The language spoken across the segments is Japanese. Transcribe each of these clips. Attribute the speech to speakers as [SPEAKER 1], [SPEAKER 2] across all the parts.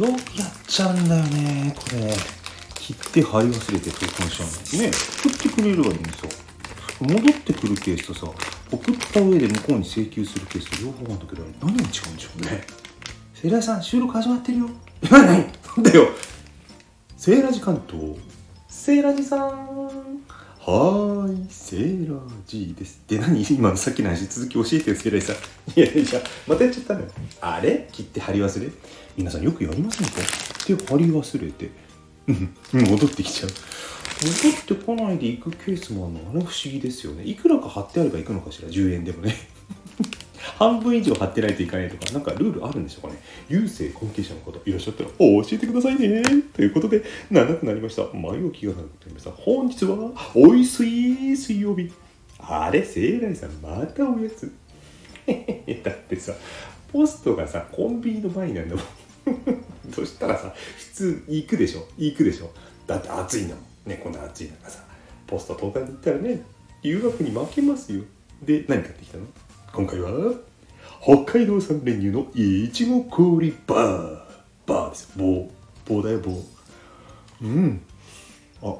[SPEAKER 1] よくやっちゃうんだよねこれ。切って貼り忘れて投函しちゃうのね。送ってくれるわいいんですよ。戻ってくるケースとさ送った上で向こうに請求するケースと両方なんだけど何が違うんでしょうね。セイラジさん収録始まってるよ。何 なんだよ。セイラジ関東セイラジさんはーいセーラー G です。で何？今のさっきの話続き教えてよセーラーさん。いやいやまたやっちゃったのよ。あれ？切って貼り忘れ？皆さんよくやりませんか？で貼り忘れて。うん戻ってきちゃう。戻ってこないで行くケースもあるの？あれ不思議ですよね。いくらか貼ってあれば行くのかしら？10円でもね。半分以上貼ってないといかないとかなんかルールあるんでしょうかね。郵政関係者の方いらっしゃったら教えてくださいね。ということで長くなりました。前置きが長くなりました。本日はおいしい水曜日。あれ聖来さんまたおやつ。だってさポストがさコンビニの前になるんだも。ん そしたらさ普通行くでしょ。行くでしょ。だって暑いんだも。んねこんな暑い中さポスト10日に行ったらね留学に負けますよ。で何買ってきたの？今回は？北海道産練乳のいちご氷バーバーです。棒棒だよ棒。うん。あ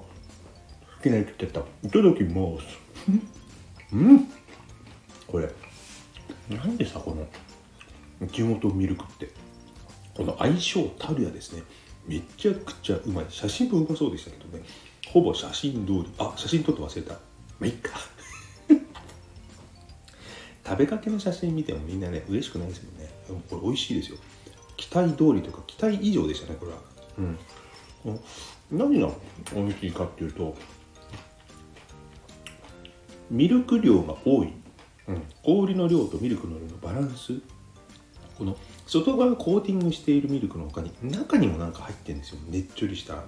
[SPEAKER 1] 吹きないと言った。いただきます。うん。これ。なんでさこのいちごとミルクって。この相性たるやですね。めちゃくちゃうまい。写真もうまそうでしたけどね。ほぼ写真通り。あ写真撮って忘れた。まあいっか。食べかけの写真見てもみんなね嬉しくないですもんね。これ美味しいですよ。期待通りとか期待以上でしたねこれは。うん。何が美味しいかっていうとミルク量が多い、うん、氷の量とミルクの量のバランス。この外側コーティングしているミルクの他に中にもなんか入ってるんですよ。ねっちょりした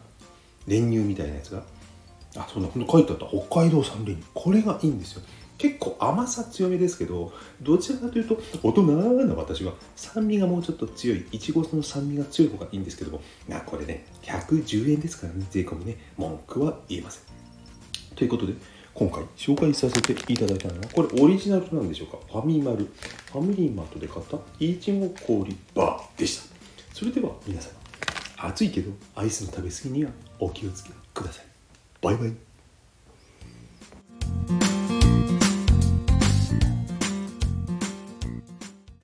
[SPEAKER 1] 練乳みたいなやつが。あそうだ。ほんと書いてあった。北海道産練乳。これがいいんですよ結構甘さ強めですけどどちらかというと大人な私は酸味がもうちょっと強いいちごの酸味が強い方がいいんですけどもなこれね110円ですからね税込みね文句は言えません。ということで今回紹介させていただいたのはこれオリジナルなんでしょうか？ファミマル。ファミリーマートで買ったいちご氷バーでした。それでは皆様暑いけどアイスの食べ過ぎにはお気をつけください。バイバイ。